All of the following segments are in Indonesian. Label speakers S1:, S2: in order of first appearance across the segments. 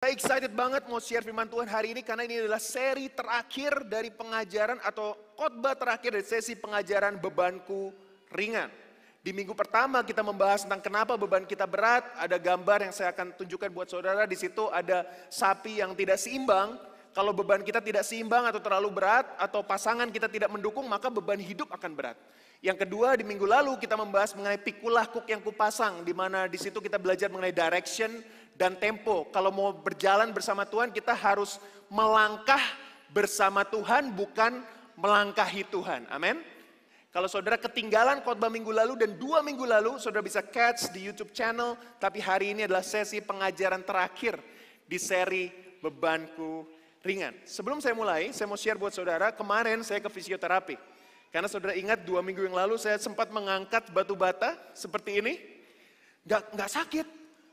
S1: Saya excited banget mau share firman Tuhan hari ini karena ini adalah seri terakhir dari pengajaran atau khotbah terakhir dari sesi pengajaran bebanku ringan. Di minggu pertama kita membahas tentang kenapa beban kita berat. Ada gambar yang saya akan tunjukkan buat saudara. Di situ ada sapi yang tidak seimbang. Kalau beban kita tidak seimbang atau terlalu berat atau pasangan kita tidak mendukung maka beban hidup akan berat. Yang kedua di minggu lalu kita membahas mengenai pikulah kuk yang kupasang di mana di situ kita belajar mengenai direction dan tempo. Kalau mau berjalan bersama Tuhan kita harus melangkah bersama Tuhan bukan melangkahi Tuhan. Amin. Kalau saudara ketinggalan khotbah minggu lalu dan dua minggu lalu, saudara bisa catch di YouTube channel. Tapi hari ini adalah sesi pengajaran terakhir di seri Bebanku Ringan. Sebelum saya mulai, saya mau share buat saudara, kemarin saya ke fisioterapi. Karena saudara ingat dua minggu yang lalu saya sempat mengangkat batu bata seperti ini. Gak, gak sakit.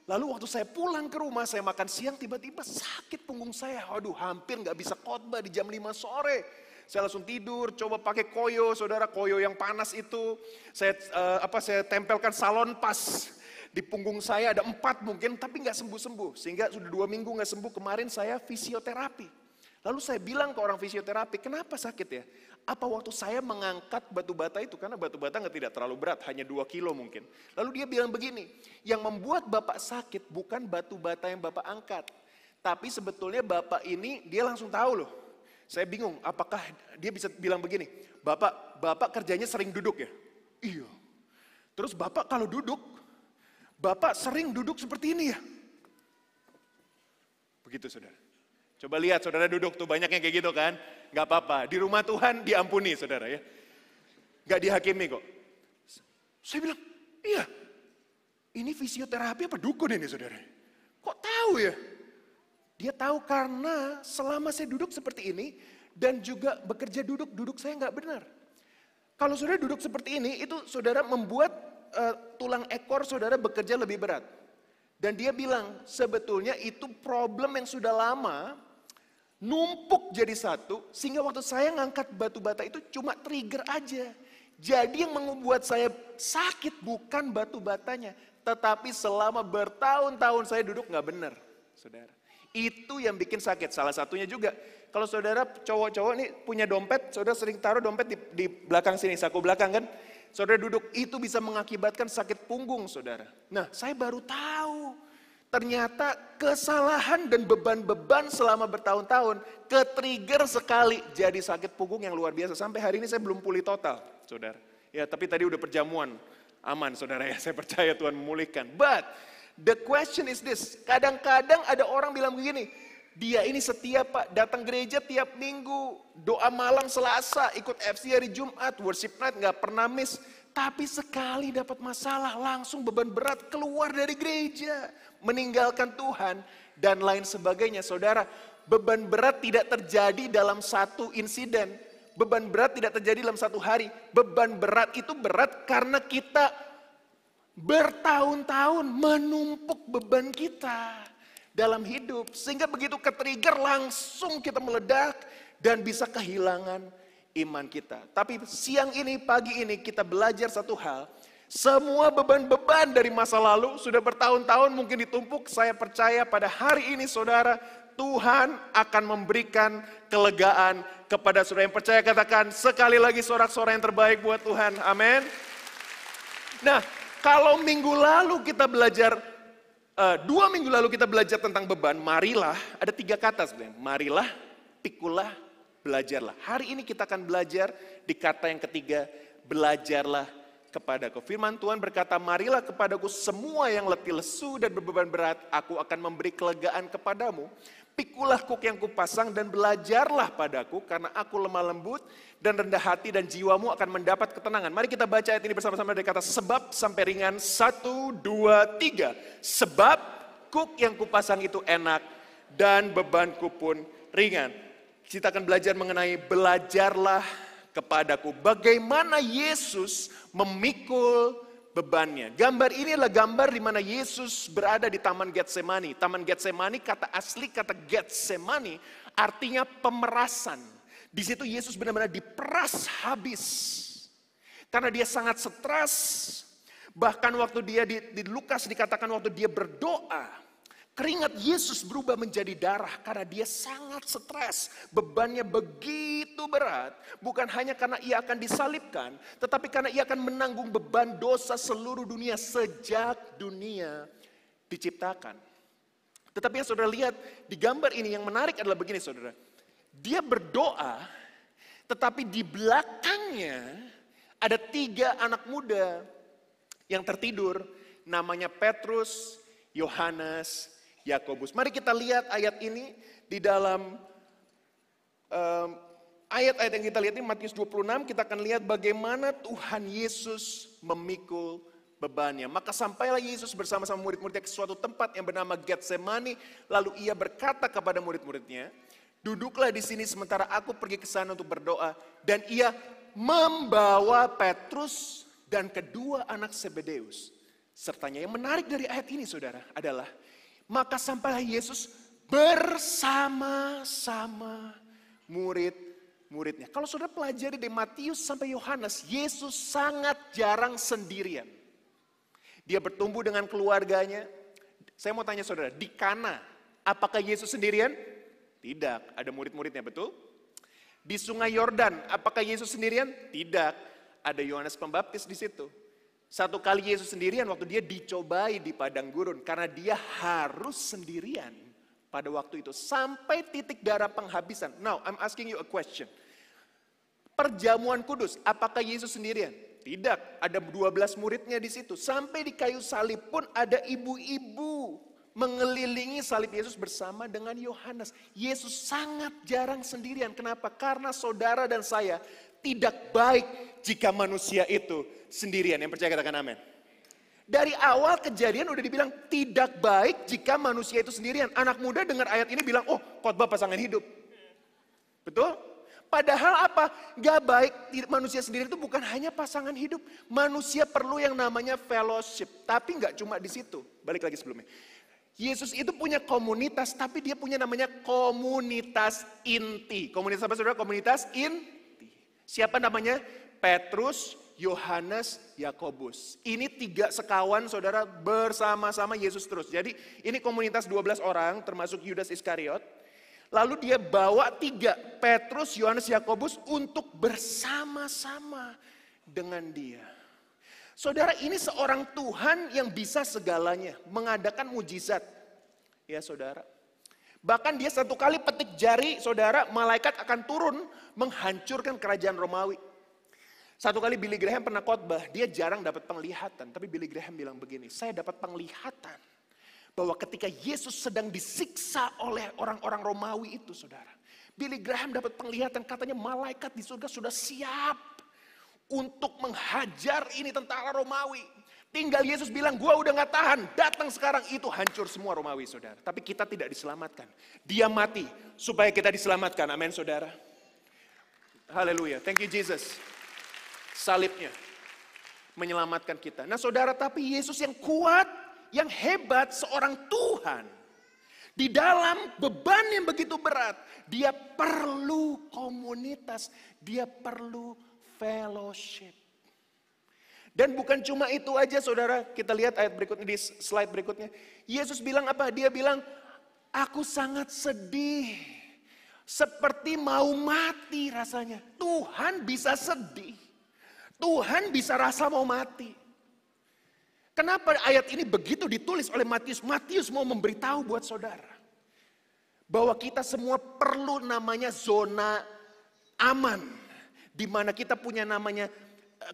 S1: Lalu waktu saya pulang ke rumah, saya makan siang, tiba-tiba sakit punggung saya. Waduh, hampir gak bisa khotbah di jam 5 sore. Saya langsung tidur, coba pakai koyo, saudara koyo yang panas itu. Saya uh, apa saya tempelkan salon pas di punggung saya ada empat mungkin, tapi nggak sembuh-sembuh. Sehingga sudah dua minggu nggak sembuh. Kemarin saya fisioterapi. Lalu saya bilang ke orang fisioterapi, kenapa sakit ya? Apa waktu saya mengangkat batu bata itu, karena batu bata nggak tidak terlalu berat, hanya 2 kilo mungkin. Lalu dia bilang begini, yang membuat Bapak sakit bukan batu bata yang Bapak angkat. Tapi sebetulnya Bapak ini, dia langsung tahu loh. Saya bingung, apakah dia bisa bilang begini, Bapak, Bapak kerjanya sering duduk ya? Iya. Terus Bapak kalau duduk, Bapak sering duduk seperti ini ya? Begitu saudara. Coba lihat saudara duduk tuh banyak yang kayak gitu kan. Gak apa-apa, di rumah Tuhan diampuni saudara ya. Gak dihakimi kok. Saya bilang, iya ini fisioterapi apa dukun ini saudara? Kok tahu ya? Dia tahu karena selama saya duduk seperti ini dan juga bekerja duduk, duduk saya nggak benar. Kalau saudara duduk seperti ini, itu saudara membuat uh, tulang ekor saudara bekerja lebih berat. Dan dia bilang sebetulnya itu problem yang sudah lama numpuk jadi satu, sehingga waktu saya ngangkat batu bata itu cuma trigger aja. Jadi yang membuat saya sakit bukan batu batanya, tetapi selama bertahun-tahun saya duduk nggak benar, saudara. Itu yang bikin sakit. Salah satunya juga, kalau saudara cowok-cowok nih punya dompet, saudara sering taruh dompet di, di belakang sini, saku belakang kan. Saudara duduk, itu bisa mengakibatkan sakit punggung saudara. Nah saya baru tahu, Ternyata kesalahan dan beban-beban selama bertahun-tahun ke-trigger sekali jadi sakit punggung yang luar biasa. Sampai hari ini saya belum pulih total, saudara. Ya, tapi tadi udah perjamuan. Aman, saudara ya. Saya percaya Tuhan memulihkan. But the question is this. Kadang-kadang ada orang bilang begini, dia ini setia pak, datang gereja tiap minggu, doa malam selasa, ikut FC hari Jumat, worship night, nggak pernah miss. Tapi sekali dapat masalah langsung beban berat keluar dari gereja. Meninggalkan Tuhan dan lain sebagainya. Saudara, beban berat tidak terjadi dalam satu insiden. Beban berat tidak terjadi dalam satu hari. Beban berat itu berat karena kita bertahun-tahun menumpuk beban kita dalam hidup. Sehingga begitu ke-trigger langsung kita meledak dan bisa kehilangan iman kita. Tapi siang ini, pagi ini kita belajar satu hal. Semua beban-beban dari masa lalu sudah bertahun-tahun mungkin ditumpuk. Saya percaya pada hari ini saudara, Tuhan akan memberikan kelegaan kepada saudara yang percaya. Katakan sekali lagi sorak-sorak yang terbaik buat Tuhan. Amin. Nah, kalau minggu lalu kita belajar, uh, dua minggu lalu kita belajar tentang beban, marilah, ada tiga kata sebenarnya. Marilah, pikulah, belajarlah. Hari ini kita akan belajar di kata yang ketiga, belajarlah kepadaku. Firman Tuhan berkata, marilah kepadaku semua yang letih lesu dan berbeban berat, aku akan memberi kelegaan kepadamu. Pikulah kuk yang kupasang dan belajarlah padaku, karena aku lemah lembut dan rendah hati dan jiwamu akan mendapat ketenangan. Mari kita baca ayat ini bersama-sama dari kata sebab sampai ringan. Satu, dua, tiga. Sebab kuk yang kupasang itu enak dan bebanku pun ringan. Kita akan belajar mengenai belajarlah kepadaku. Bagaimana Yesus memikul bebannya. Gambar ini adalah gambar di mana Yesus berada di Taman Getsemani. Taman Getsemani kata asli kata Getsemani artinya pemerasan. Di situ Yesus benar-benar diperas habis. Karena dia sangat stres. Bahkan waktu dia di, di Lukas dikatakan waktu dia berdoa, Keringat Yesus berubah menjadi darah karena dia sangat stres. Bebannya begitu berat. Bukan hanya karena ia akan disalibkan, tetapi karena ia akan menanggung beban dosa seluruh dunia sejak dunia diciptakan. Tetapi yang saudara lihat di gambar ini yang menarik adalah begini saudara. Dia berdoa, tetapi di belakangnya ada tiga anak muda yang tertidur. Namanya Petrus, Yohanes, Yakobus. Mari kita lihat ayat ini di dalam um, ayat-ayat yang kita lihat ini Matius 26 kita akan lihat bagaimana Tuhan Yesus memikul bebannya. Maka sampailah Yesus bersama-sama murid-muridnya ke suatu tempat yang bernama Getsemani. Lalu ia berkata kepada murid-muridnya, duduklah di sini sementara aku pergi ke sana untuk berdoa. Dan ia membawa Petrus dan kedua anak Sebedeus. Sertanya yang menarik dari ayat ini saudara adalah maka sampailah Yesus bersama-sama murid-muridnya. Kalau saudara pelajari dari Matius sampai Yohanes, Yesus sangat jarang sendirian. Dia bertumbuh dengan keluarganya. Saya mau tanya saudara, di Kana, apakah Yesus sendirian? Tidak, ada murid-muridnya, betul? Di sungai Yordan, apakah Yesus sendirian? Tidak, ada Yohanes Pembaptis di situ. Satu kali Yesus sendirian waktu dia dicobai di padang gurun karena dia harus sendirian pada waktu itu sampai titik darah penghabisan. Now, I'm asking you a question. Perjamuan kudus, apakah Yesus sendirian? Tidak, ada 12 muridnya di situ. Sampai di kayu salib pun ada ibu-ibu mengelilingi salib Yesus bersama dengan Yohanes. Yesus sangat jarang sendirian. Kenapa? Karena saudara dan saya tidak baik jika manusia itu sendirian. Yang percaya katakan amin. Dari awal kejadian udah dibilang tidak baik jika manusia itu sendirian. Anak muda dengar ayat ini bilang, oh khotbah pasangan hidup. Betul? Padahal apa? Gak baik manusia sendiri itu bukan hanya pasangan hidup. Manusia perlu yang namanya fellowship. Tapi gak cuma di situ. Balik lagi sebelumnya. Yesus itu punya komunitas, tapi dia punya namanya komunitas inti. Komunitas apa saudara? Komunitas inti. Siapa namanya? Petrus, Yohanes, Yakobus. Ini tiga sekawan saudara bersama-sama Yesus terus. Jadi ini komunitas 12 orang termasuk Yudas Iskariot. Lalu dia bawa tiga, Petrus, Yohanes, Yakobus untuk bersama-sama dengan dia. Saudara ini seorang Tuhan yang bisa segalanya, mengadakan mujizat. Ya saudara. Bahkan dia satu kali petik jari, saudara, malaikat akan turun menghancurkan kerajaan Romawi. Satu kali Billy Graham pernah khotbah, dia jarang dapat penglihatan. Tapi Billy Graham bilang begini, saya dapat penglihatan. Bahwa ketika Yesus sedang disiksa oleh orang-orang Romawi itu saudara. Billy Graham dapat penglihatan, katanya malaikat di surga sudah siap untuk menghajar ini tentara Romawi. Tinggal Yesus bilang, gua udah gak tahan, datang sekarang itu hancur semua Romawi saudara. Tapi kita tidak diselamatkan. Dia mati supaya kita diselamatkan, amin saudara. Haleluya, thank you Jesus. Salibnya menyelamatkan kita. Nah saudara, tapi Yesus yang kuat, yang hebat, seorang Tuhan. Di dalam beban yang begitu berat, dia perlu komunitas, dia perlu fellowship. Dan bukan cuma itu aja saudara, kita lihat ayat berikutnya di slide berikutnya. Yesus bilang apa? Dia bilang, aku sangat sedih. Seperti mau mati rasanya. Tuhan bisa sedih. Tuhan bisa rasa mau mati. Kenapa ayat ini begitu ditulis oleh Matius? Matius mau memberitahu buat saudara. Bahwa kita semua perlu namanya zona aman. Di mana kita punya namanya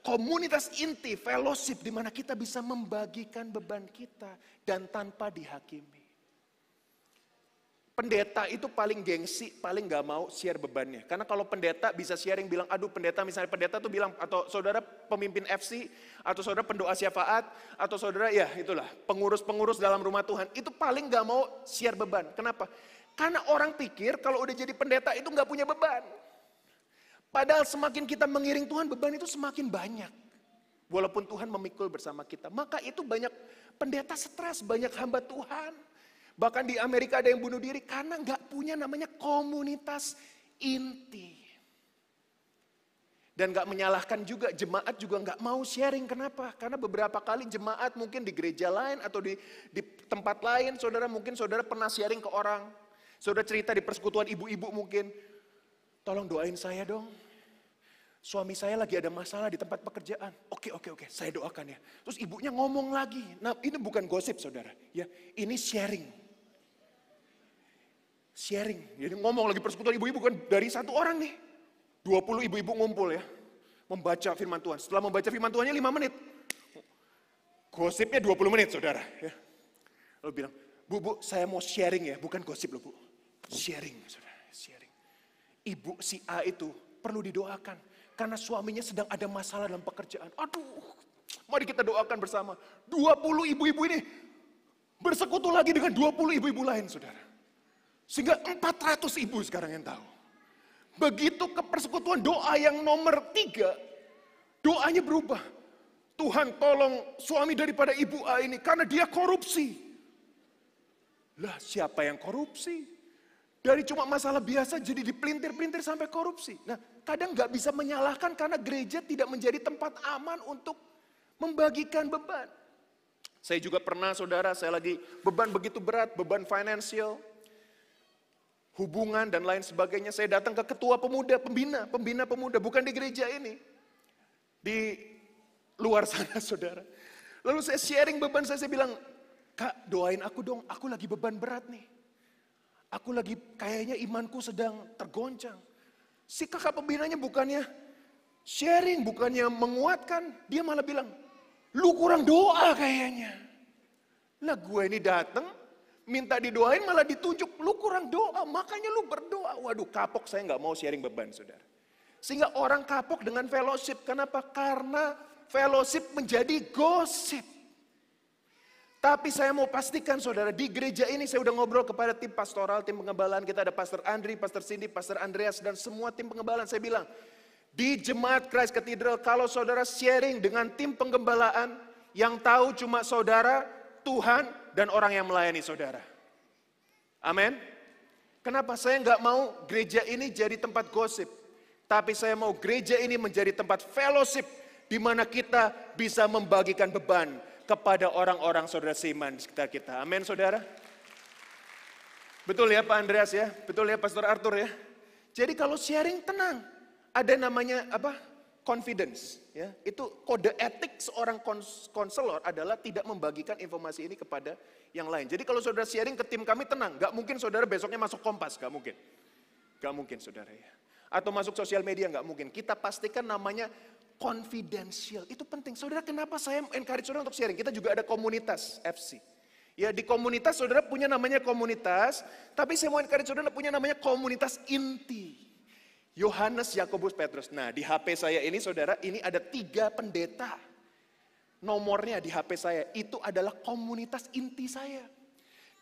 S1: komunitas inti, fellowship di mana kita bisa membagikan beban kita dan tanpa dihakimi. Pendeta itu paling gengsi, paling gak mau share bebannya. Karena kalau pendeta bisa sharing bilang, aduh pendeta misalnya pendeta tuh bilang, atau saudara pemimpin FC, atau saudara pendoa syafaat, atau saudara ya itulah pengurus-pengurus dalam rumah Tuhan. Itu paling gak mau share beban. Kenapa? Karena orang pikir kalau udah jadi pendeta itu gak punya beban. Padahal semakin kita mengiring Tuhan, beban itu semakin banyak. Walaupun Tuhan memikul bersama kita. Maka itu banyak pendeta stres, banyak hamba Tuhan. Bahkan di Amerika ada yang bunuh diri karena nggak punya namanya komunitas inti. Dan gak menyalahkan juga jemaat juga gak mau sharing. Kenapa? Karena beberapa kali jemaat mungkin di gereja lain atau di, di tempat lain, saudara mungkin saudara pernah sharing ke orang. Saudara cerita di persekutuan ibu-ibu mungkin. Tolong doain saya dong. Suami saya lagi ada masalah di tempat pekerjaan. Oke, oke, oke, saya doakan ya. Terus ibunya ngomong lagi. Nah, ini bukan gosip saudara. Ya, ini sharing. Sharing. Jadi ngomong lagi persekutuan ibu-ibu kan dari satu orang nih. 20 ibu-ibu ngumpul ya. Membaca firman Tuhan. Setelah membaca firman Tuhannya 5 menit. Gosipnya 20 menit saudara. Ya. Lalu bilang, bu, bu saya mau sharing ya. Bukan gosip loh bu. Sharing saudara. Sharing. Ibu si A itu perlu didoakan karena suaminya sedang ada masalah dalam pekerjaan. Aduh, mari kita doakan bersama. 20 ibu-ibu ini bersekutu lagi dengan 20 ibu-ibu lain, saudara. Sehingga 400 ibu sekarang yang tahu. Begitu ke persekutuan doa yang nomor tiga, doanya berubah. Tuhan tolong suami daripada ibu A ini karena dia korupsi. Lah siapa yang korupsi? Dari cuma masalah biasa jadi dipelintir-pelintir sampai korupsi. Nah kadang nggak bisa menyalahkan karena gereja tidak menjadi tempat aman untuk membagikan beban. Saya juga pernah saudara, saya lagi beban begitu berat, beban finansial, hubungan dan lain sebagainya. Saya datang ke ketua pemuda, pembina, pembina pemuda, bukan di gereja ini. Di luar sana saudara. Lalu saya sharing beban saya, saya bilang, Kak doain aku dong, aku lagi beban berat nih. Aku lagi kayaknya imanku sedang tergoncang. Si kakak pembinanya bukannya sharing, bukannya menguatkan. Dia malah bilang, lu kurang doa kayaknya. Lah gue ini datang, minta didoain malah ditunjuk, lu kurang doa, makanya lu berdoa. Waduh kapok saya nggak mau sharing beban saudara. Sehingga orang kapok dengan fellowship. Kenapa? Karena fellowship menjadi gosip. Tapi saya mau pastikan saudara, di gereja ini saya udah ngobrol kepada tim pastoral, tim pengembalaan. Kita ada Pastor Andri, Pastor Cindy, Pastor Andreas, dan semua tim pengembalaan. Saya bilang, di Jemaat Christ Cathedral, kalau saudara sharing dengan tim penggembalaan, yang tahu cuma saudara, Tuhan, dan orang yang melayani saudara. Amin. Kenapa saya nggak mau gereja ini jadi tempat gosip, tapi saya mau gereja ini menjadi tempat fellowship, di mana kita bisa membagikan beban, kepada orang-orang saudara seiman di sekitar kita. Amin saudara. Betul ya Pak Andreas ya, betul ya Pastor Arthur ya. Jadi kalau sharing tenang, ada namanya apa? Confidence ya. Itu kode etik seorang konselor adalah tidak membagikan informasi ini kepada yang lain. Jadi kalau saudara sharing ke tim kami tenang, gak mungkin saudara besoknya masuk kompas, gak mungkin. Gak mungkin saudara ya. Atau masuk sosial media gak mungkin. Kita pastikan namanya confidential. Itu penting. Saudara, kenapa saya encourage saudara untuk sharing? Kita juga ada komunitas FC. Ya, di komunitas saudara punya namanya komunitas, tapi saya mau encourage saudara punya namanya komunitas inti. Yohanes, Yakobus, Petrus. Nah, di HP saya ini saudara, ini ada tiga pendeta. Nomornya di HP saya, itu adalah komunitas inti saya.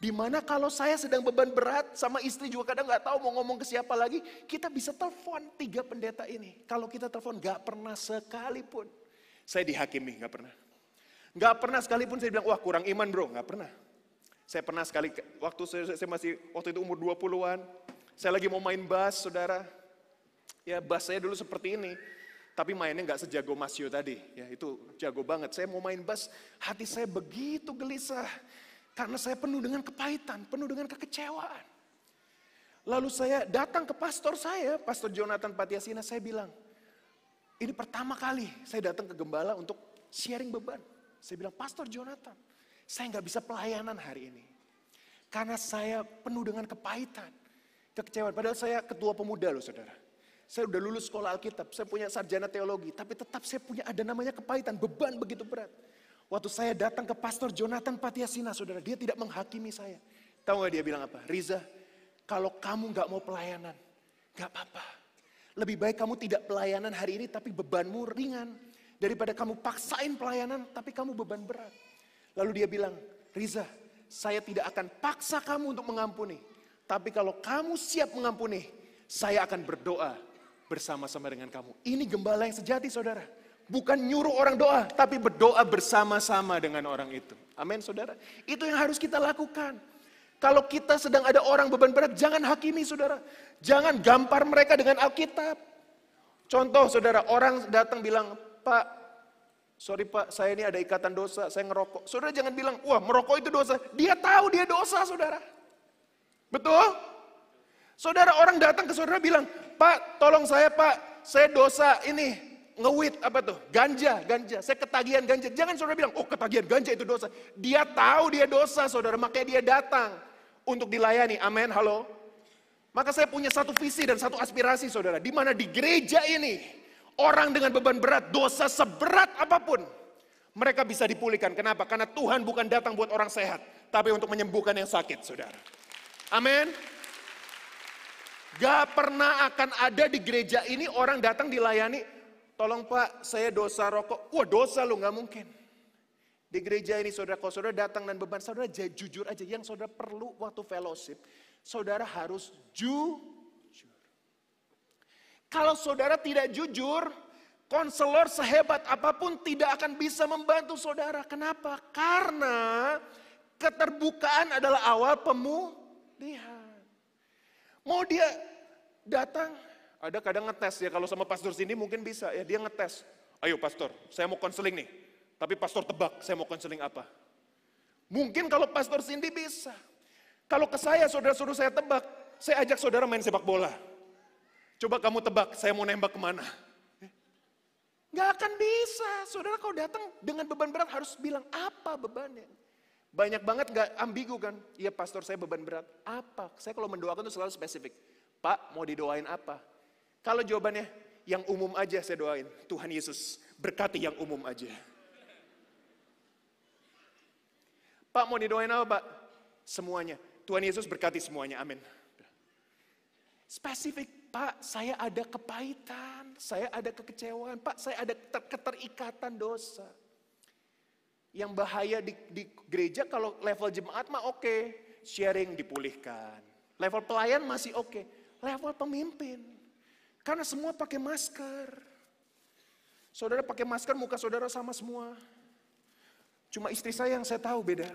S1: Di mana kalau saya sedang beban berat sama istri juga kadang nggak tahu mau ngomong ke siapa lagi, kita bisa telepon tiga pendeta ini. Kalau kita telepon nggak pernah sekalipun saya dihakimi, nggak pernah. Nggak pernah sekalipun saya bilang, wah kurang iman bro, nggak pernah. Saya pernah sekali, waktu saya, saya masih, waktu itu umur 20-an, saya lagi mau main bass, saudara. Ya bass saya dulu seperti ini, tapi mainnya nggak sejago Masio tadi. Ya itu jago banget. Saya mau main bass, hati saya begitu gelisah. Karena saya penuh dengan kepahitan, penuh dengan kekecewaan. Lalu saya datang ke pastor saya, Pastor Jonathan Patiasina, saya bilang, ini pertama kali saya datang ke gembala untuk sharing beban. Saya bilang, Pastor Jonathan, saya nggak bisa pelayanan hari ini. Karena saya penuh dengan kepahitan, kekecewaan. Padahal saya ketua pemuda loh saudara. Saya udah lulus sekolah Alkitab, saya punya sarjana teologi, tapi tetap saya punya ada namanya kepahitan, beban begitu berat. Waktu saya datang ke Pastor Jonathan Patiasina, saudara, dia tidak menghakimi saya. Tahu gak dia bilang apa? Riza, kalau kamu gak mau pelayanan, gak apa-apa. Lebih baik kamu tidak pelayanan hari ini, tapi bebanmu ringan. Daripada kamu paksain pelayanan, tapi kamu beban berat. Lalu dia bilang, Riza, saya tidak akan paksa kamu untuk mengampuni. Tapi kalau kamu siap mengampuni, saya akan berdoa bersama-sama dengan kamu. Ini gembala yang sejati saudara. Bukan nyuruh orang doa, tapi berdoa bersama-sama dengan orang itu. Amin saudara. Itu yang harus kita lakukan. Kalau kita sedang ada orang beban berat, jangan hakimi saudara. Jangan gampar mereka dengan Alkitab. Contoh saudara, orang datang bilang, Pak, Sorry Pak, saya ini ada ikatan dosa, saya ngerokok. Saudara jangan bilang, wah merokok itu dosa. Dia tahu dia dosa saudara. Betul? Saudara orang datang ke saudara bilang, Pak tolong saya Pak, saya dosa ini ngewit apa tuh? Ganja, ganja. Saya ketagihan ganja. Jangan saudara bilang, oh ketagihan ganja itu dosa. Dia tahu dia dosa saudara, makanya dia datang untuk dilayani. Amin, halo. Maka saya punya satu visi dan satu aspirasi saudara. Di mana di gereja ini Orang dengan beban berat, dosa seberat apa pun, mereka bisa dipulihkan. Kenapa? Karena Tuhan bukan datang buat orang sehat, tapi untuk menyembuhkan yang sakit, saudara. Amin. Gak pernah akan ada di gereja ini orang datang dilayani, tolong pak saya dosa rokok. Wah dosa lo gak mungkin. Di gereja ini saudara, kalau saudara datang dan beban, saudara jujur aja. Yang saudara perlu waktu fellowship, saudara harus jujur. Kalau saudara tidak jujur, konselor sehebat apa pun tidak akan bisa membantu saudara. Kenapa? Karena keterbukaan adalah awal pemulihan. Mau dia datang, ada kadang ngetes ya kalau sama pastor sini mungkin bisa ya dia ngetes. Ayo pastor, saya mau konseling nih. Tapi pastor tebak, saya mau konseling apa? Mungkin kalau pastor Cindy bisa. Kalau ke saya, saudara suruh saya tebak, saya ajak saudara main sepak bola. Coba kamu tebak, saya mau nembak ke mana? Gak akan bisa. Saudara kalau datang dengan beban berat harus bilang apa bebannya. Banyak banget gak ambigu kan? Iya pastor saya beban berat. Apa? Saya kalau mendoakan itu selalu spesifik. Pak mau didoain apa? Kalau jawabannya yang umum aja saya doain. Tuhan Yesus berkati yang umum aja. Pak mau didoain apa Pak? Semuanya. Tuhan Yesus berkati semuanya. Amin. Spesifik. Pak, saya ada kepahitan, saya ada kekecewaan, Pak, saya ada keterikatan dosa. Yang bahaya di, di gereja kalau level jemaat mah oke, okay. sharing dipulihkan. Level pelayan masih oke, okay. Level pemimpin. Karena semua pakai masker. Saudara pakai masker, muka saudara sama semua. Cuma istri saya yang saya tahu beda.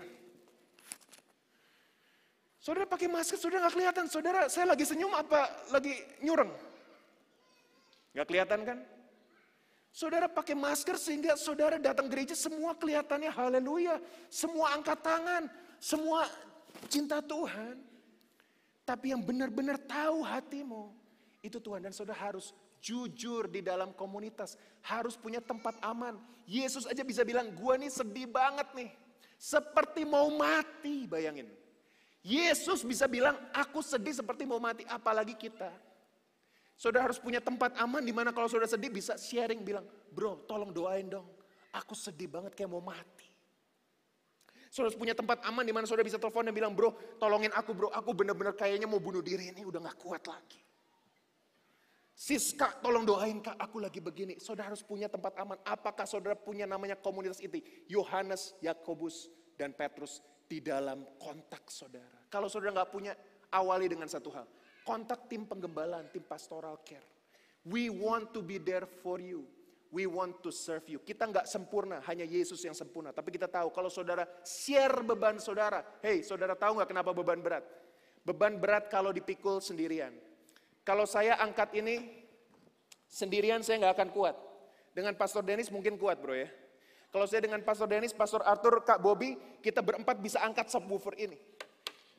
S1: Saudara pakai masker, saudara nggak kelihatan. Saudara, saya lagi senyum apa lagi nyureng? Nggak kelihatan kan? Saudara pakai masker sehingga saudara datang gereja semua kelihatannya haleluya. Semua angkat tangan, semua cinta Tuhan. Tapi yang benar-benar tahu hatimu, itu Tuhan. Dan saudara harus jujur di dalam komunitas. Harus punya tempat aman. Yesus aja bisa bilang, gua nih sedih banget nih. Seperti mau mati, bayangin. Yesus bisa bilang, aku sedih seperti mau mati, apalagi kita. Saudara harus punya tempat aman di mana kalau saudara sedih bisa sharing bilang, bro tolong doain dong, aku sedih banget kayak mau mati. Saudara punya tempat aman di mana saudara bisa telepon dan bilang, bro tolongin aku bro, aku bener-bener kayaknya mau bunuh diri ini udah gak kuat lagi. Siska tolong doain kak aku lagi begini. Saudara harus punya tempat aman. Apakah saudara punya namanya komunitas itu? Yohanes, Yakobus, dan Petrus di dalam kontak saudara. Kalau saudara nggak punya, awali dengan satu hal. Kontak tim penggembalaan, tim pastoral care. We want to be there for you. We want to serve you. Kita nggak sempurna, hanya Yesus yang sempurna. Tapi kita tahu kalau saudara share beban saudara. Hey, saudara tahu nggak kenapa beban berat? Beban berat kalau dipikul sendirian. Kalau saya angkat ini sendirian saya nggak akan kuat. Dengan Pastor Dennis mungkin kuat bro ya. Kalau saya dengan Pastor Dennis, Pastor Arthur, Kak Bobby, kita berempat bisa angkat subwoofer ini.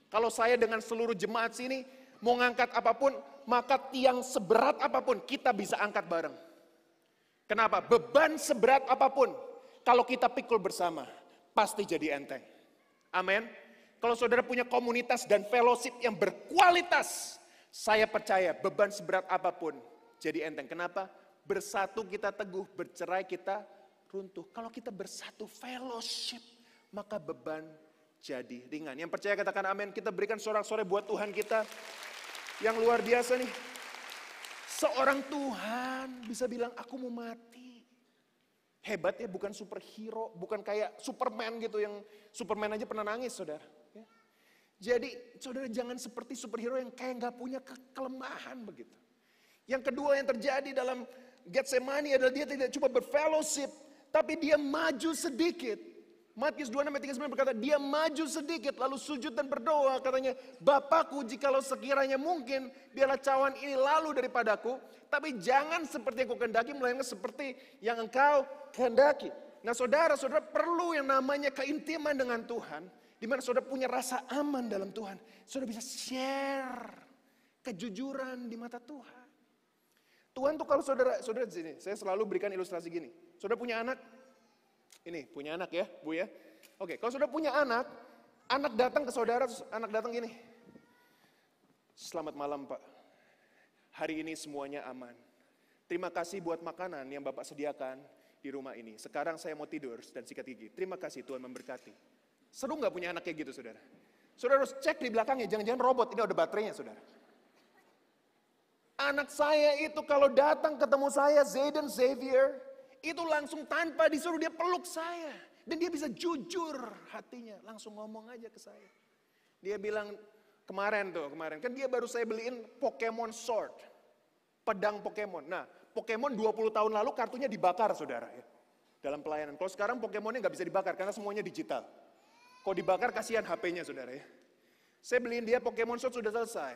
S1: Kalau saya dengan seluruh jemaat sini, mau ngangkat apa pun, maka tiang seberat apa pun kita bisa angkat bareng. Kenapa? Beban seberat apa pun, kalau kita pikul bersama, pasti jadi enteng. Amin. Kalau saudara punya komunitas dan fellowship yang berkualitas, saya percaya beban seberat apa pun jadi enteng. Kenapa? Bersatu kita teguh, bercerai kita runtuh. Kalau kita bersatu fellowship, maka beban jadi ringan. Yang percaya katakan amin. Kita berikan sorak-sorai buat Tuhan kita yang luar biasa nih. Seorang Tuhan bisa bilang aku mau mati. Hebat ya bukan superhero, bukan kayak Superman gitu yang Superman aja pernah nangis saudara. Ya. Jadi saudara jangan seperti superhero yang kayak nggak punya ke kelemahan begitu. Yang kedua yang terjadi dalam Getsemani adalah dia tidak cuma berfellowship, tapi dia maju sedikit. Matius 26 ayat 39 berkata, dia maju sedikit lalu sujud dan berdoa katanya, Bapakku jikalau sekiranya mungkin biarlah cawan ini lalu daripadaku, tapi jangan seperti yang kehendaki, melainkan seperti yang engkau kehendaki. Nah saudara, saudara perlu yang namanya keintiman dengan Tuhan. Di mana saudara punya rasa aman dalam Tuhan. Saudara bisa share kejujuran di mata Tuhan. Tuhan tuh kalau saudara, saudara sini, saya selalu berikan ilustrasi gini. Saudara punya anak, ini punya anak ya, Bu ya. Oke, kalau saudara punya anak, anak datang ke saudara, anak datang gini. Selamat malam Pak, hari ini semuanya aman. Terima kasih buat makanan yang Bapak sediakan di rumah ini. Sekarang saya mau tidur dan sikat gigi. Terima kasih Tuhan memberkati. Seru nggak punya anak kayak gitu saudara? Saudara harus cek di belakangnya, jangan-jangan robot, ini ada baterainya saudara. Anak saya itu kalau datang ketemu saya, Zayden Xavier, itu langsung tanpa disuruh dia peluk saya. Dan dia bisa jujur hatinya, langsung ngomong aja ke saya. Dia bilang, kemarin tuh, kemarin, kan dia baru saya beliin Pokemon Sword. Pedang Pokemon. Nah, Pokemon 20 tahun lalu kartunya dibakar saudara ya. Dalam pelayanan. Kalau sekarang Pokemonnya nggak bisa dibakar karena semuanya digital. Kalau dibakar kasihan HP-nya saudara ya. Saya beliin dia Pokemon Sword sudah selesai.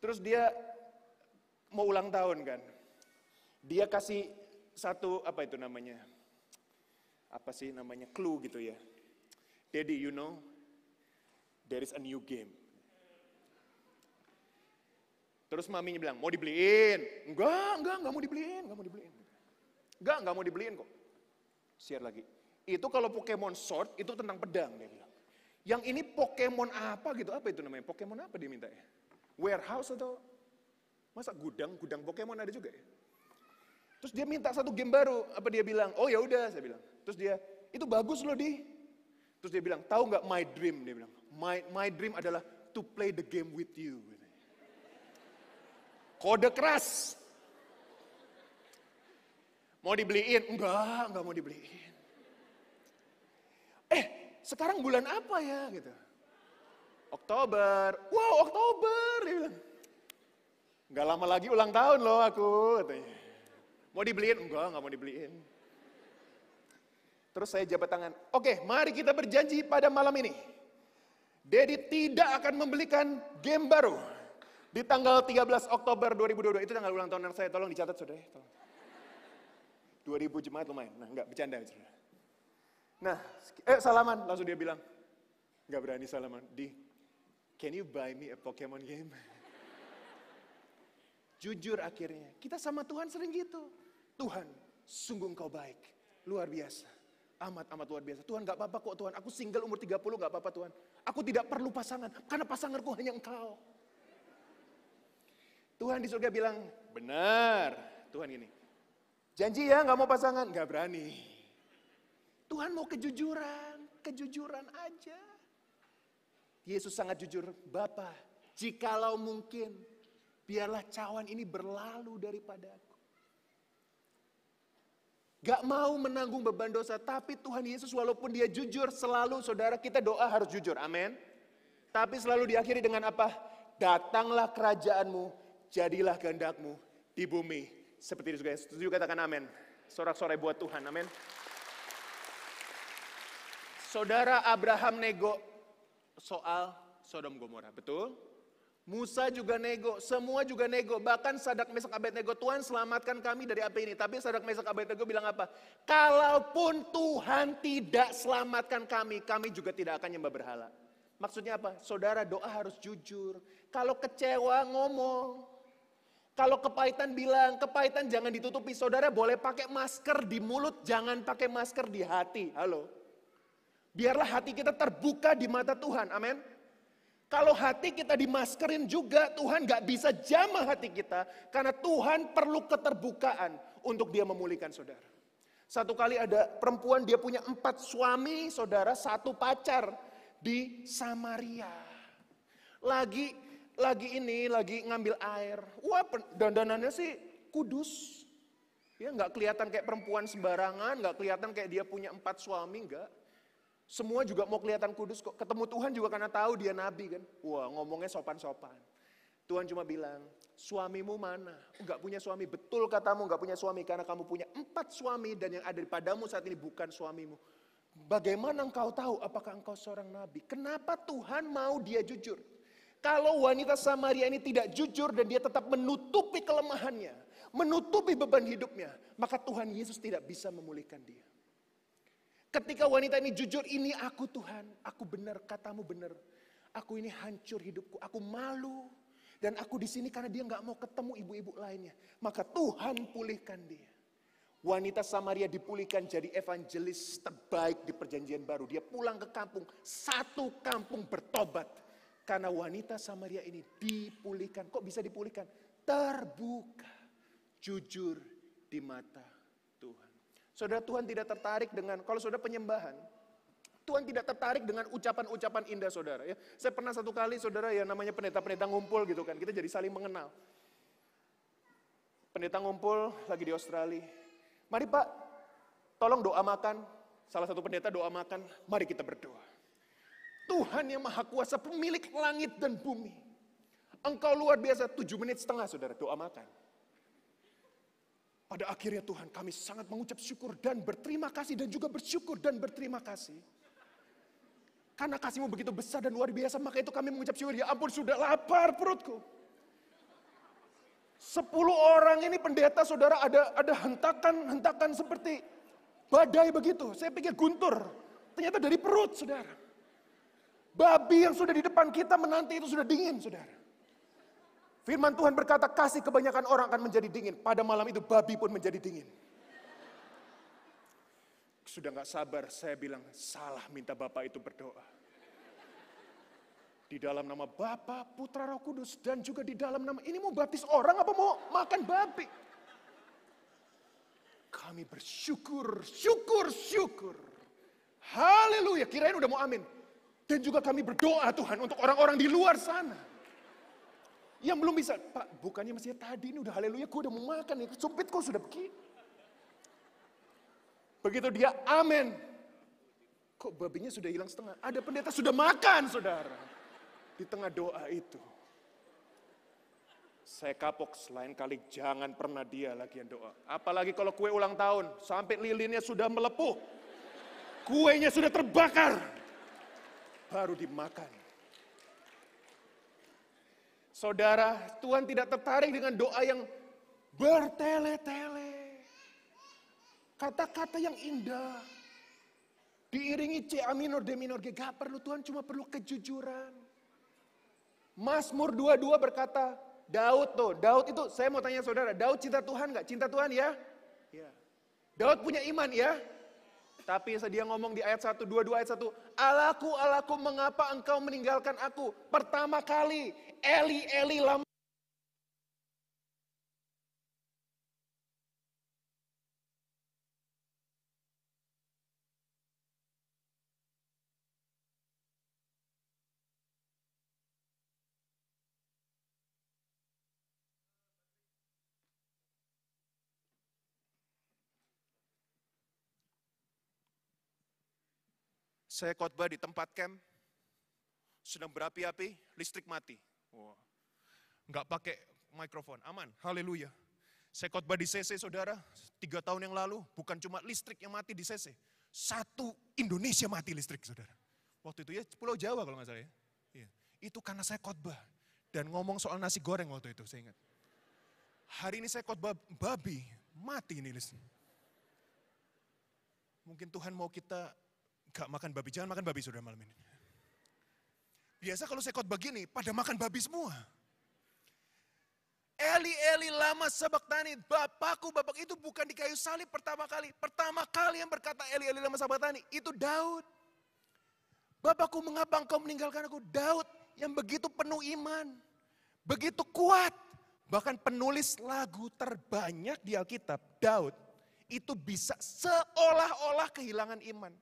S1: Terus dia mau ulang tahun kan. Dia kasih satu apa itu namanya? Apa sih namanya? Clue gitu ya. Daddy, you know, there is a new game. Terus maminya bilang, mau dibeliin? Enggak, enggak, enggak mau dibeliin, enggak mau dibeliin. Enggak, enggak mau dibeliin kok. Share lagi. Itu kalau Pokemon Sword, itu tentang pedang, dia bilang. Yang ini Pokemon apa gitu, apa itu namanya? Pokemon apa dia minta ya? Warehouse atau Masa gudang, gudang Pokemon ada juga ya? Terus dia minta satu game baru, apa dia bilang? Oh ya udah, saya bilang. Terus dia, itu bagus loh di. Terus dia bilang, tahu nggak my dream? Dia bilang, my my dream adalah to play the game with you. Kode keras. Mau dibeliin? Enggak, enggak mau dibeliin. Eh, sekarang bulan apa ya gitu? Oktober. Wow, Oktober dia bilang. Gak lama lagi ulang tahun loh aku. Katanya. Mau dibeliin? Enggak, nggak mau dibeliin. Terus saya jabat tangan. Oke, mari kita berjanji pada malam ini. Dedi tidak akan membelikan game baru. Di tanggal 13 Oktober 2022. Itu tanggal ulang tahun saya. Tolong dicatat saudara. Tolong. 2000 jemaat lumayan. Nah, enggak bercanda. Saudara. Nah, eh salaman. Langsung dia bilang. Enggak berani salaman. Di, can you buy me a Pokemon game? Jujur akhirnya. Kita sama Tuhan sering gitu. Tuhan, sungguh engkau baik. Luar biasa. Amat-amat luar biasa. Tuhan gak apa-apa kok Tuhan. Aku single umur 30 gak apa-apa Tuhan. Aku tidak perlu pasangan. Karena pasanganku hanya engkau. Tuhan di surga bilang, benar. Tuhan ini. Janji ya gak mau pasangan? Gak berani. Tuhan mau kejujuran. Kejujuran aja. Yesus sangat jujur. Bapak, jikalau mungkin Biarlah cawan ini berlalu daripadaku. Gak mau menanggung beban dosa, tapi Tuhan Yesus walaupun dia jujur selalu saudara kita doa harus jujur, amin. Tapi selalu diakhiri dengan apa? Datanglah kerajaanmu, jadilah kehendakmu di bumi. Seperti itu juga, setuju katakan amin. Sorak-sorai buat Tuhan, amin. Saudara Abraham nego soal Sodom Gomora, betul? Musa juga nego, semua juga nego. Bahkan Sadak Mesak Abednego, Tuhan selamatkan kami dari api ini. Tapi Sadak Mesak Abednego bilang apa? Kalaupun Tuhan tidak selamatkan kami, kami juga tidak akan nyembah berhala. Maksudnya apa? Saudara doa harus jujur. Kalau kecewa ngomong. Kalau kepahitan bilang, kepahitan jangan ditutupi. Saudara boleh pakai masker di mulut, jangan pakai masker di hati. Halo. Biarlah hati kita terbuka di mata Tuhan. Amin. Kalau hati kita dimaskerin juga, Tuhan gak bisa jamah hati kita. Karena Tuhan perlu keterbukaan untuk dia memulihkan saudara. Satu kali ada perempuan, dia punya empat suami, saudara, satu pacar di Samaria. Lagi lagi ini, lagi ngambil air. Wah, dandanannya sih kudus. Ya, nggak kelihatan kayak perempuan sembarangan, nggak kelihatan kayak dia punya empat suami, nggak. Semua juga mau kelihatan kudus kok. Ketemu Tuhan juga karena tahu dia nabi kan. Wah ngomongnya sopan-sopan. Tuhan cuma bilang, suamimu mana? Enggak punya suami, betul katamu enggak punya suami. Karena kamu punya empat suami dan yang ada padamu saat ini bukan suamimu. Bagaimana engkau tahu apakah engkau seorang nabi? Kenapa Tuhan mau dia jujur? Kalau wanita Samaria ini tidak jujur dan dia tetap menutupi kelemahannya, menutupi beban hidupnya, maka Tuhan Yesus tidak bisa memulihkan dia. Ketika wanita ini jujur, ini aku Tuhan, aku benar, katamu benar. Aku ini hancur hidupku, aku malu. Dan aku di sini karena dia nggak mau ketemu ibu-ibu lainnya. Maka Tuhan pulihkan dia. Wanita Samaria dipulihkan jadi evangelis terbaik di perjanjian baru. Dia pulang ke kampung, satu kampung bertobat. Karena wanita Samaria ini dipulihkan. Kok bisa dipulihkan? Terbuka, jujur di mata Saudara Tuhan tidak tertarik dengan, kalau saudara penyembahan, Tuhan tidak tertarik dengan ucapan-ucapan indah saudara. Ya. Saya pernah satu kali saudara ya namanya pendeta-pendeta ngumpul gitu kan, kita jadi saling mengenal. Pendeta ngumpul lagi di Australia. Mari Pak, tolong doa makan. Salah satu pendeta doa makan, mari kita berdoa. Tuhan yang maha kuasa pemilik langit dan bumi. Engkau luar biasa, tujuh menit setengah saudara doa makan. Pada akhirnya Tuhan kami sangat mengucap syukur dan berterima kasih dan juga bersyukur dan berterima kasih. Karena kasihmu begitu besar dan luar biasa, maka itu kami mengucap syukur. Ya ampun sudah lapar perutku. Sepuluh orang ini pendeta saudara ada ada hentakan-hentakan seperti badai begitu. Saya pikir guntur. Ternyata dari perut saudara. Babi yang sudah di depan kita menanti itu sudah dingin saudara. Firman Tuhan berkata, kasih kebanyakan orang akan menjadi dingin. Pada malam itu babi pun menjadi dingin. Sudah gak sabar, saya bilang, salah minta Bapak itu berdoa. Di dalam nama Bapa, Putra, Roh Kudus, dan juga di dalam nama, ini mau baptis orang apa mau makan babi? Kami bersyukur, syukur, syukur. Haleluya, kirain udah mau amin. Dan juga kami berdoa Tuhan untuk orang-orang di luar sana yang belum bisa, Pak bukannya masih tadi ini udah haleluya, gue udah mau makan nih, sumpit kok sudah begini. Begitu dia amin. Kok babinya sudah hilang setengah? Ada pendeta sudah makan saudara. Di tengah doa itu. Saya kapok selain kali jangan pernah dia lagi yang doa. Apalagi kalau kue ulang tahun, sampai lilinnya sudah melepuh. Kuenya sudah terbakar. Baru dimakan. Saudara, Tuhan tidak tertarik dengan doa yang bertele-tele. Kata-kata yang indah. Diiringi C A minor D minor G. Gak perlu Tuhan cuma perlu kejujuran. Mazmur 22 berkata, Daud tuh, Daud itu saya mau tanya saudara, Daud cinta Tuhan gak? Cinta Tuhan ya? Ya. Daud punya iman ya? Tapi dia ngomong di ayat 1, 22 ayat 1, Allahku, Allahku, mengapa engkau meninggalkan aku? Pertama kali Eli, Eli lama Saya khotbah di tempat camp, sedang berapi-api, listrik mati. Wow. Nggak pakai mikrofon, aman, haleluya. Saya khotbah di CC saudara, tiga tahun yang lalu, bukan cuma listrik yang mati di CC. Satu Indonesia mati listrik saudara. Waktu itu ya Pulau Jawa kalau nggak salah ya. Iya. Itu karena saya khotbah. Dan ngomong soal nasi goreng waktu itu, saya ingat. Hari ini saya khotbah babi, mati ini listrik. Mungkin Tuhan mau kita gak makan babi, jangan makan babi saudara malam ini. Biasa kalau saya khotbah begini, pada makan babi semua. Eli, Eli, lama sabak tani, bapakku, bapak itu bukan di kayu salib pertama kali. Pertama kali yang berkata Eli, Eli, lama sabak tani, itu Daud. Bapakku mengapa engkau meninggalkan aku? Daud yang begitu penuh iman, begitu kuat. Bahkan penulis lagu terbanyak di Alkitab, Daud, itu bisa seolah-olah kehilangan iman.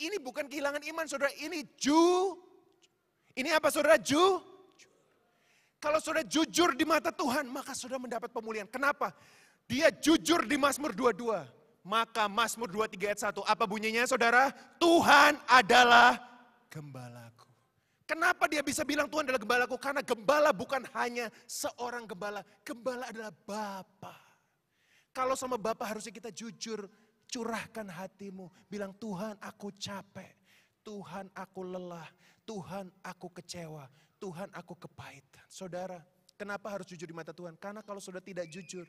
S1: Ini bukan kehilangan iman saudara, ini ju ini apa saudara? Ju? Kalau saudara jujur di mata Tuhan, maka saudara mendapat pemulihan. Kenapa? Dia jujur di Mazmur 22. Maka Mazmur 23 ayat 1, apa bunyinya saudara? Tuhan adalah gembalaku. Kenapa dia bisa bilang Tuhan adalah gembalaku? Karena gembala bukan hanya seorang gembala. Gembala adalah Bapa. Kalau sama Bapa harusnya kita jujur, curahkan hatimu. Bilang Tuhan aku capek. Tuhan aku lelah. Tuhan aku kecewa, Tuhan aku kepahitan. Saudara, kenapa harus jujur di mata Tuhan? Karena kalau saudara tidak jujur,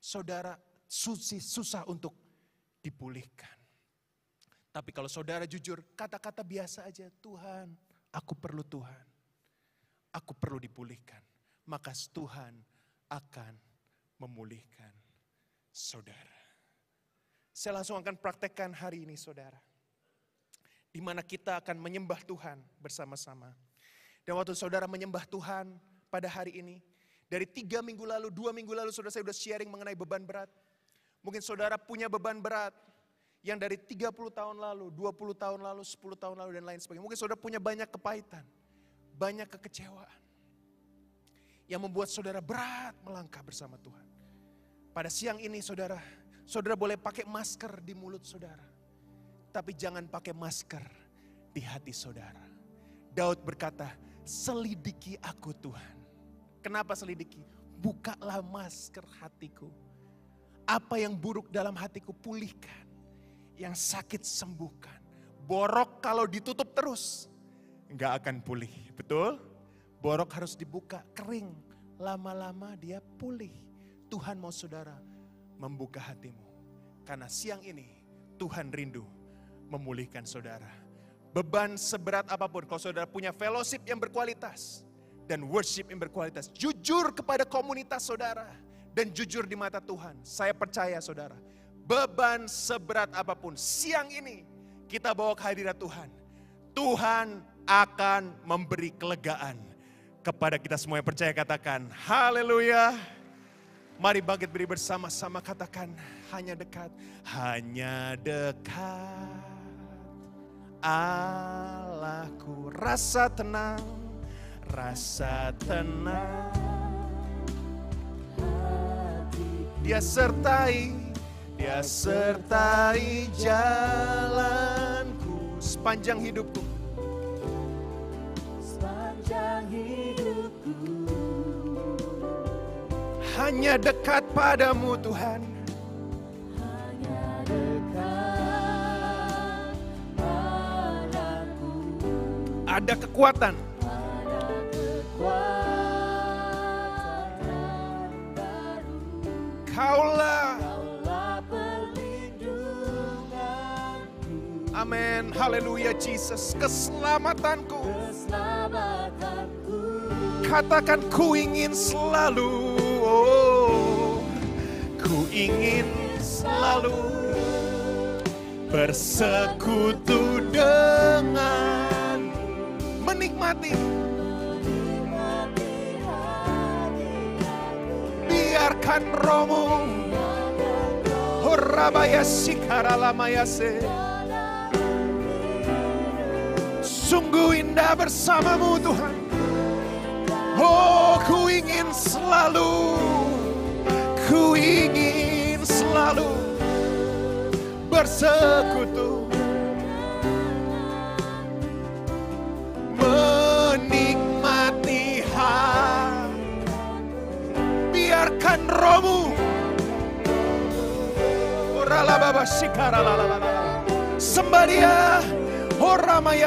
S1: saudara susah, susah untuk dipulihkan. Tapi kalau saudara jujur, kata-kata biasa aja, Tuhan, aku perlu Tuhan. Aku perlu dipulihkan. Maka Tuhan akan memulihkan saudara. Saya langsung akan praktekkan hari ini saudara. Di mana kita akan menyembah Tuhan bersama-sama. Dan waktu saudara menyembah Tuhan pada hari ini, dari tiga minggu lalu, dua minggu lalu saudara saya sudah sharing mengenai beban berat. Mungkin saudara punya beban berat yang dari 30 tahun lalu, 20 tahun lalu, 10 tahun lalu dan lain sebagainya. Mungkin saudara punya banyak kepahitan, banyak kekecewaan. Yang membuat saudara berat melangkah bersama Tuhan. Pada siang ini saudara, saudara boleh pakai masker di mulut saudara. Tapi jangan pakai masker di hati saudara. Daud berkata, selidiki aku Tuhan. Kenapa selidiki? Bukalah masker hatiku apa yang buruk dalam hatiku pulihkan. Yang sakit sembuhkan. Borok kalau ditutup terus, nggak akan pulih. Betul? Borok harus dibuka, kering. Lama-lama dia pulih. Tuhan mau saudara membuka hatimu. Karena siang ini Tuhan rindu memulihkan saudara. Beban seberat apa pun, kalau saudara punya fellowship yang berkualitas dan worship yang berkualitas, jujur kepada komunitas saudara dan jujur di mata Tuhan. Saya percaya saudara, beban seberat apa pun siang ini kita bawa ke hadirat Tuhan. Tuhan akan memberi kelegaan kepada kita semua yang percaya katakan haleluya. Mari bangkit beri bersama-sama katakan hanya dekat, hanya dekat. Allahku rasa tenang, rasa tenang Dia sertai, dia sertai jalanku sepanjang hidupku. Sepanjang hidupku. Hanya dekat padamu Tuhan. Hanya dekat padaku. Ada kekuatan. Ada kekuatan. Kaulah Amin. Haleluya Jesus. Keselamatanku. Katakan ku ingin selalu. Ku ingin selalu bersekutu dengan menikmati biarkan rohmu Horabaya sikaralayase Sungguh indah bersamamu Tuhan Oh ku ingin selalu Ku ingin selalu Bersekutu biarkan rohmu. Sembah dia. Oramaya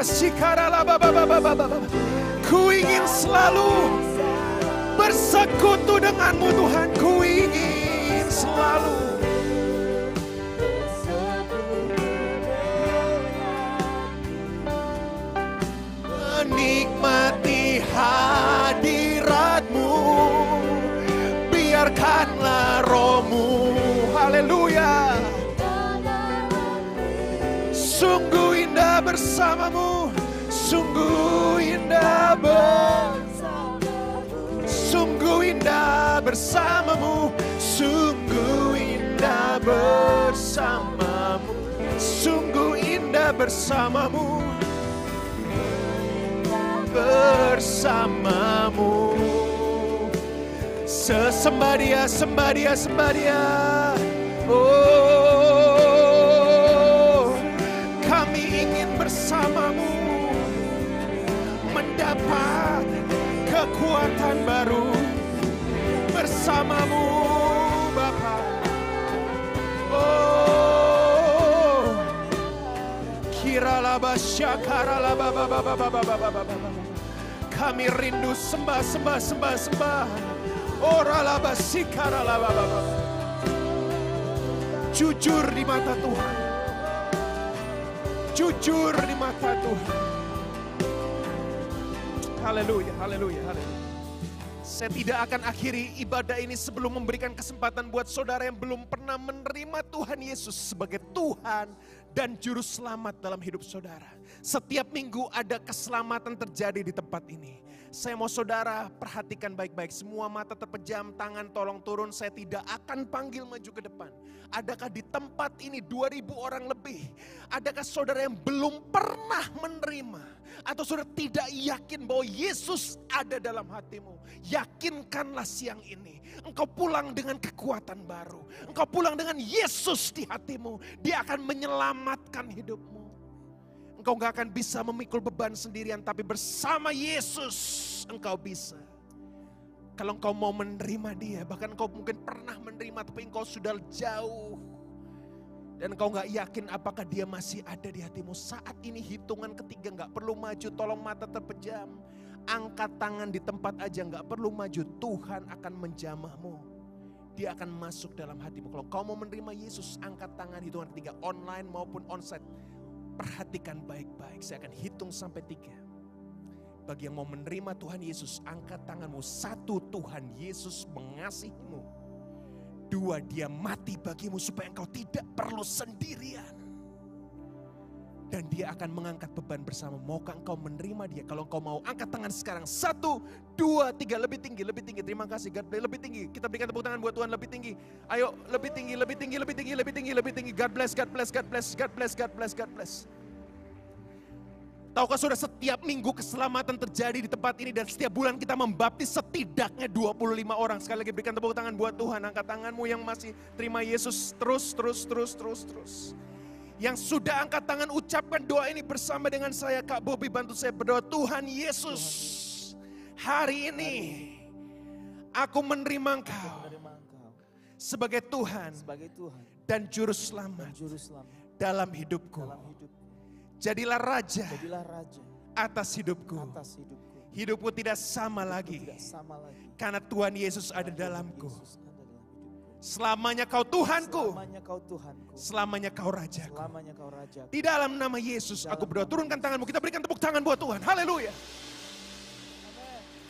S1: Ku ingin selalu bersekutu denganmu Tuhan. Ku ingin selalu. Menikmati hadiratmu biarkanlah rohmu. Haleluya. Sungguh indah bersamamu. Sungguh indah bersamamu. Sungguh indah bersamamu. Sungguh indah bersamamu. Sungguh indah bersamamu. Bersamamu. Sesembah dia, sembah dia, sembah dia. Oh, mendapat kekuatan baru bersamamu Bapa. Oh, kira laba laba baba baba baba baba kami rindu sembah sembah sembah sembah Jujur di mata Tuhan. jujur di mata Tuhan. Haleluya, haleluya, haleluya. Saya tidak akan akhiri ibadah ini sebelum memberikan kesempatan buat saudara yang belum pernah menerima Tuhan Yesus sebagai Tuhan dan Juru Selamat dalam hidup saudara. Setiap minggu ada keselamatan terjadi di tempat ini. Saya mau saudara perhatikan baik-baik. Semua mata terpejam, tangan tolong turun. Saya tidak akan panggil maju ke depan. Adakah di tempat ini 2000 orang lebih? Adakah saudara yang belum pernah menerima? Atau saudara tidak yakin bahwa Yesus ada dalam hatimu? Yakinkanlah siang ini. Engkau pulang dengan kekuatan baru. Engkau pulang dengan Yesus di hatimu. Dia akan menyelamatkan hidupmu. Engkau gak akan bisa memikul beban sendirian, tapi bersama Yesus engkau bisa. Kalau engkau mau menerima dia, bahkan engkau mungkin pernah menerima, tapi engkau sudah jauh. Dan engkau gak yakin apakah dia masih ada di hatimu. Saat ini hitungan ketiga gak perlu maju, tolong mata terpejam. Angkat tangan di tempat aja gak perlu maju, Tuhan akan menjamahmu. Dia akan masuk dalam hatimu. Kalau kau mau menerima Yesus, angkat tangan hitungan ketiga online maupun onsite Perhatikan baik-baik, saya akan hitung sampai tiga. Bagi yang mau menerima Tuhan Yesus, angkat tanganmu. Satu, Tuhan Yesus mengasihimu. Dua, dia mati bagimu supaya engkau tidak perlu sendirian. Dan dia akan mengangkat beban bersama. Maukah engkau menerima dia? Kalau engkau mau, angkat tangan sekarang. Satu, dua, tiga. Lebih tinggi, lebih tinggi. Terima kasih. God bless. Lebih tinggi. Kita berikan tepuk tangan buat Tuhan lebih tinggi. Ayo, lebih tinggi, lebih tinggi, lebih tinggi, lebih tinggi, lebih tinggi. God bless, God bless, God bless, God bless, God bless, God bless. Tahukah sudah setiap minggu keselamatan terjadi di tempat ini dan setiap bulan kita membaptis setidaknya 25 orang. Sekali lagi berikan tepuk tangan buat Tuhan. Angkat tanganmu yang masih terima Yesus terus, terus, terus, terus, terus. Yang sudah angkat tangan ucapkan doa ini bersama dengan saya Kak Bobi bantu saya berdoa Tuhan Yesus hari ini aku menerima Engkau sebagai Tuhan dan juru selamat dalam hidupku. Jadilah raja atas hidupku. Hidupku tidak sama lagi karena Tuhan Yesus ada dalamku. Selamanya kau Tuhanku.
S2: Selamanya kau Tuhanku.
S1: Selamanya kau rajaku.
S2: Selamanya kau rajaku.
S1: Di dalam nama Yesus aku berdoa. Turunkan tanganmu. Kita berikan tepuk tangan buat Tuhan. Haleluya.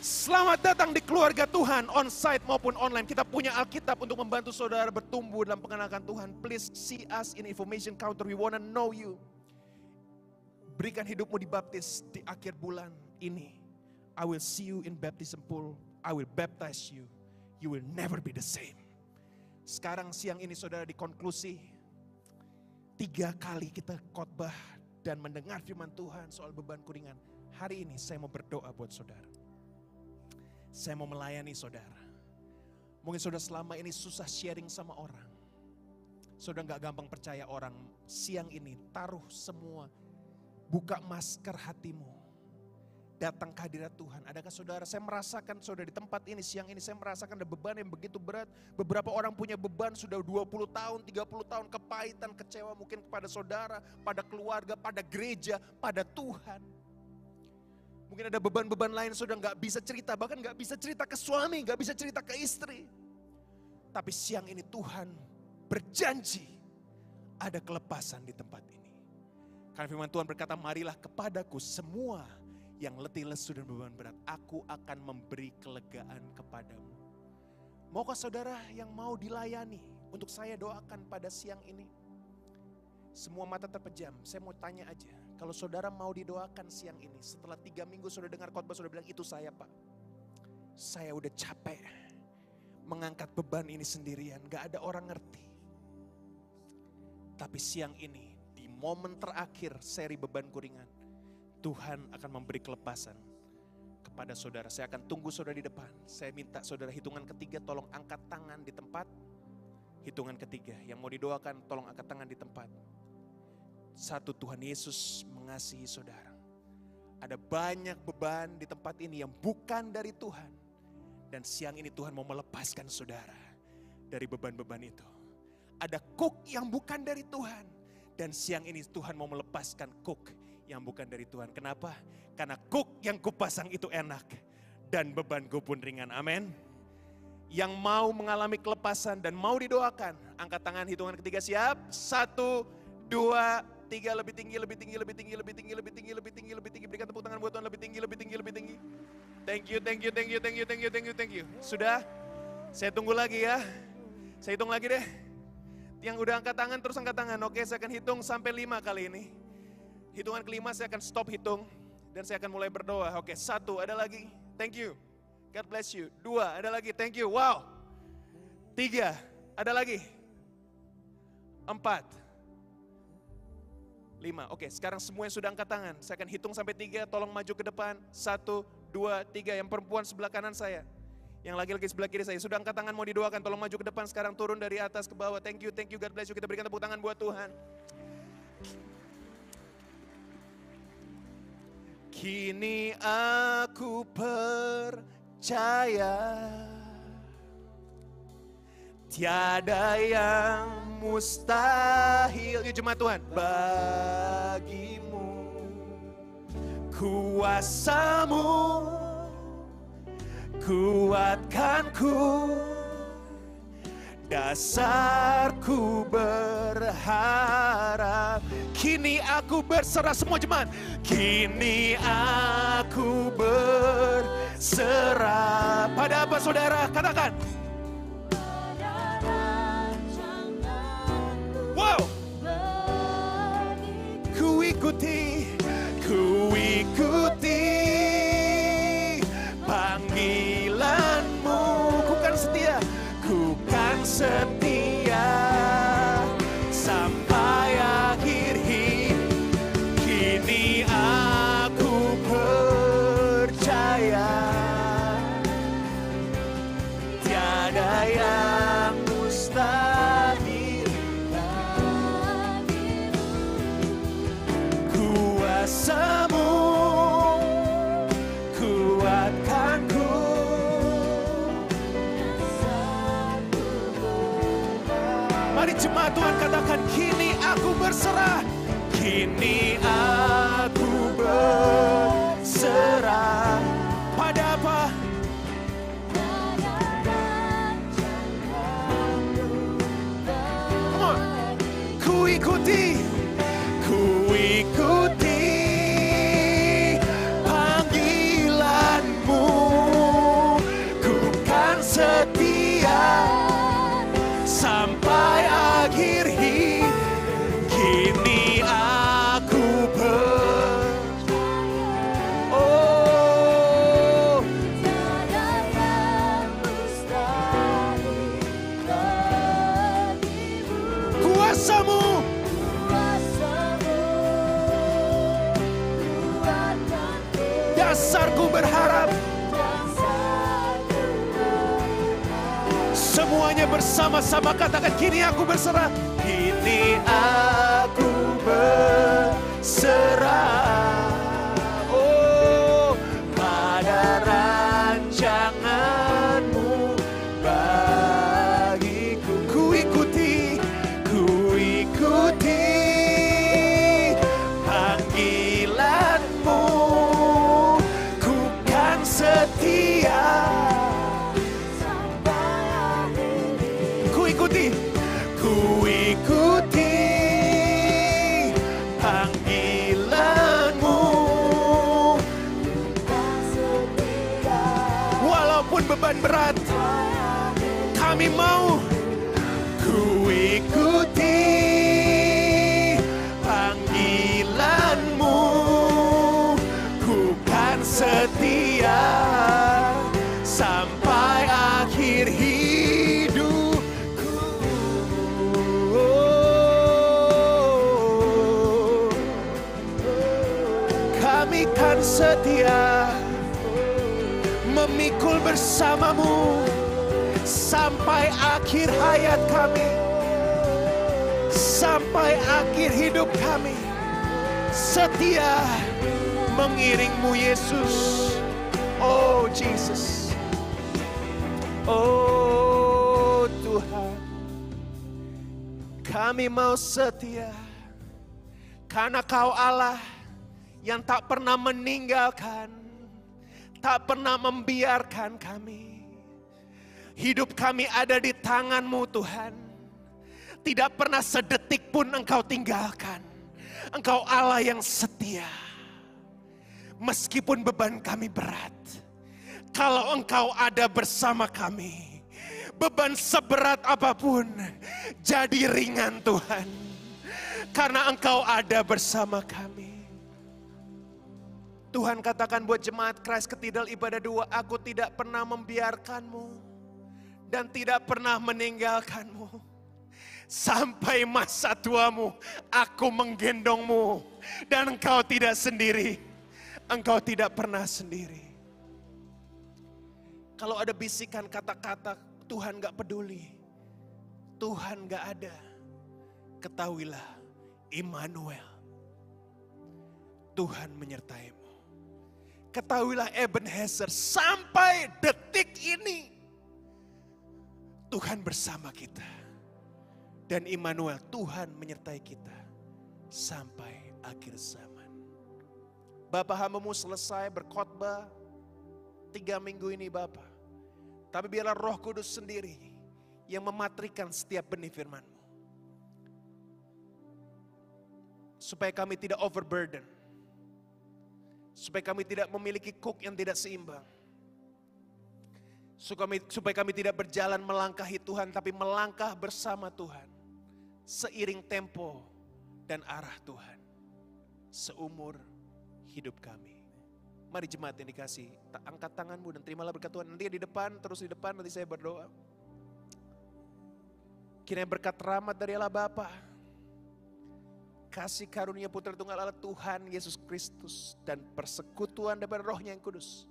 S1: Selamat datang di keluarga Tuhan, on-site maupun online. Kita punya Alkitab untuk membantu saudara bertumbuh dalam pengenalan Tuhan. Please see us in information counter. We wanna know you. Berikan hidupmu dibaptis di akhir bulan ini. I will see you in baptism pool. I will baptize you. You will never be the same. Sekarang siang ini saudara di konklusi, tiga kali kita khotbah dan mendengar firman Tuhan soal beban kuringan. Hari ini saya mau berdoa buat saudara. Saya mau melayani saudara. Mungkin saudara selama ini susah sharing sama orang. Saudara nggak gampang percaya orang. Siang ini taruh semua, buka masker hatimu datang ke hadirat Tuhan. Adakah saudara, saya merasakan saudara di tempat ini, siang ini saya merasakan ada beban yang begitu berat. Beberapa orang punya beban sudah 20 tahun, 30 tahun kepahitan, kecewa mungkin kepada saudara, pada keluarga, pada gereja, pada Tuhan. Mungkin ada beban-beban lain sudah nggak bisa cerita, bahkan nggak bisa cerita ke suami, nggak bisa cerita ke istri. Tapi siang ini Tuhan berjanji ada kelepasan di tempat ini. Karena firman Tuhan berkata, marilah kepadaku semua yang letih lesu dan beban berat, aku akan memberi kelegaan kepadamu. Maukah saudara yang mau dilayani untuk saya doakan pada siang ini? Semua mata terpejam, saya mau tanya aja. Kalau saudara mau didoakan siang ini, setelah tiga minggu saudara dengar khotbah, saudara bilang itu saya pak. Saya udah capek mengangkat beban ini sendirian, gak ada orang ngerti. Tapi siang ini, di momen terakhir seri beban kuringan, Tuhan akan memberi kelepasan kepada saudara. Saya akan tunggu saudara di depan. Saya minta saudara hitungan ketiga tolong angkat tangan di tempat. Hitungan ketiga yang mau didoakan tolong angkat tangan di tempat. Satu Tuhan Yesus mengasihi saudara. Ada banyak beban di tempat ini yang bukan dari Tuhan. Dan siang ini Tuhan mau melepaskan saudara dari beban-beban itu. Ada kuk yang bukan dari Tuhan. Dan siang ini Tuhan mau melepaskan kuk yang bukan dari Tuhan. Kenapa? Karena kuk yang kupasang itu enak dan bebanku pun ringan. Amin. Yang mau mengalami kelepasan dan mau didoakan, angkat tangan hitungan ketiga siap. Satu, dua, tiga, lebih tinggi, lebih tinggi, lebih tinggi, lebih tinggi, lebih tinggi, lebih tinggi, lebih tinggi. Berikan tepuk tangan buat Tuhan, lebih tinggi, lebih tinggi, lebih tinggi. Thank you, thank you, thank you, thank you, thank you, thank you, thank you. Sudah? Saya tunggu lagi ya. Saya hitung lagi deh. Yang udah angkat tangan, terus angkat tangan. Oke, saya akan hitung sampai lima kali ini. Hitungan kelima saya akan stop hitung. Dan saya akan mulai berdoa. Oke, satu, ada lagi. Thank you. God bless you. Dua, ada lagi. Thank you. Wow. Tiga, ada lagi. Empat. Lima. Oke, sekarang semua yang sudah angkat tangan. Saya akan hitung sampai tiga, tolong maju ke depan. Satu, dua, tiga. Yang perempuan sebelah kanan saya. Yang lagi-lagi sebelah kiri saya. Sudah angkat tangan mau didoakan, tolong maju ke depan. Sekarang turun dari atas ke bawah. Thank you, thank you, God bless you. Kita berikan tepuk tangan buat Tuhan. Kini aku percaya Tiada yang mustahil. Yuk jemaat Tuhan. Bagimu Kuasamu Kuatkanku. Dasarku berharap Kini aku berserah semua jemaat. Kini aku berserah Pada apa saudara? Katakan. Wow. Ku ikuti Kami kan setia memikul bersamamu sampai akhir hayat kami, sampai akhir hidup kami. Setia mengiringmu Yesus. Oh Jesus. Oh Tuhan. Kami mau setia karena kau Allah yang tak pernah meninggalkan, tak pernah membiarkan kami. Hidup kami ada di tanganmu Tuhan. Tidak pernah sedetik pun engkau tinggalkan. Engkau Allah yang setia. Meskipun beban kami berat, kalau Engkau ada bersama kami, beban seberat apa pun jadi ringan Tuhan. Karena Engkau ada bersama kami. Tuhan katakan buat jemaat Christ Ketidal Ibadah Dua, aku tidak pernah membiarkanmu dan tidak pernah meninggalkanmu. Sampai masa tuamu, aku menggendongmu dan engkau tidak sendiri. Engkau tidak pernah sendiri. Kalau ada bisikan kata-kata Tuhan gak peduli, Tuhan gak ada, ketahuilah Immanuel, Tuhan menyertaimu. Ketahuilah Ebenezer sampai detik ini Tuhan bersama kita. Dan Immanuel Tuhan menyertai kita sampai akhir zaman. Bapak hambamu selesai berkhotbah tiga minggu ini Bapak. Tapi biarlah roh kudus sendiri yang mematrikan setiap benih firmanmu. Supaya kami tidak overburden Supaya kami tidak memiliki kuk yang tidak seimbang. Supaya kami tidak berjalan melangkahi Tuhan, tapi melangkah bersama Tuhan. Seiring tempo dan arah Tuhan. Seumur hidup kami. Mari jemaat yang dikasih, angkat tanganmu dan terimalah berkat Tuhan. Nanti di depan, terus di depan nanti saya berdoa. Kiranya berkat rahmat dari Allah Bapa, kasih karunia putra tunggal Allah Tuhan Yesus Kristus dan persekutuan daripada rohnya yang kudus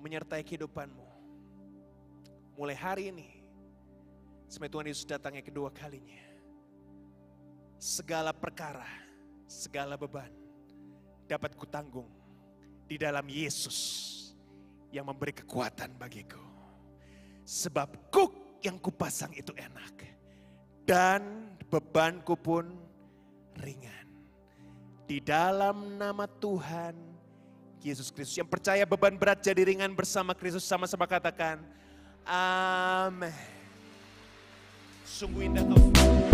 S1: menyertai kehidupanmu. Mulai hari ini, sampai Tuhan Yesus datang yang kedua kalinya. Segala perkara, segala beban dapat kutanggung di dalam Yesus yang memberi kekuatan bagiku. Sebab kuk yang kupasang itu enak. Dan bebanku pun ringan. Di dalam nama Tuhan Yesus Kristus. Yang percaya beban berat jadi ringan bersama Kristus sama-sama katakan. Amin. Sungguh indah kau.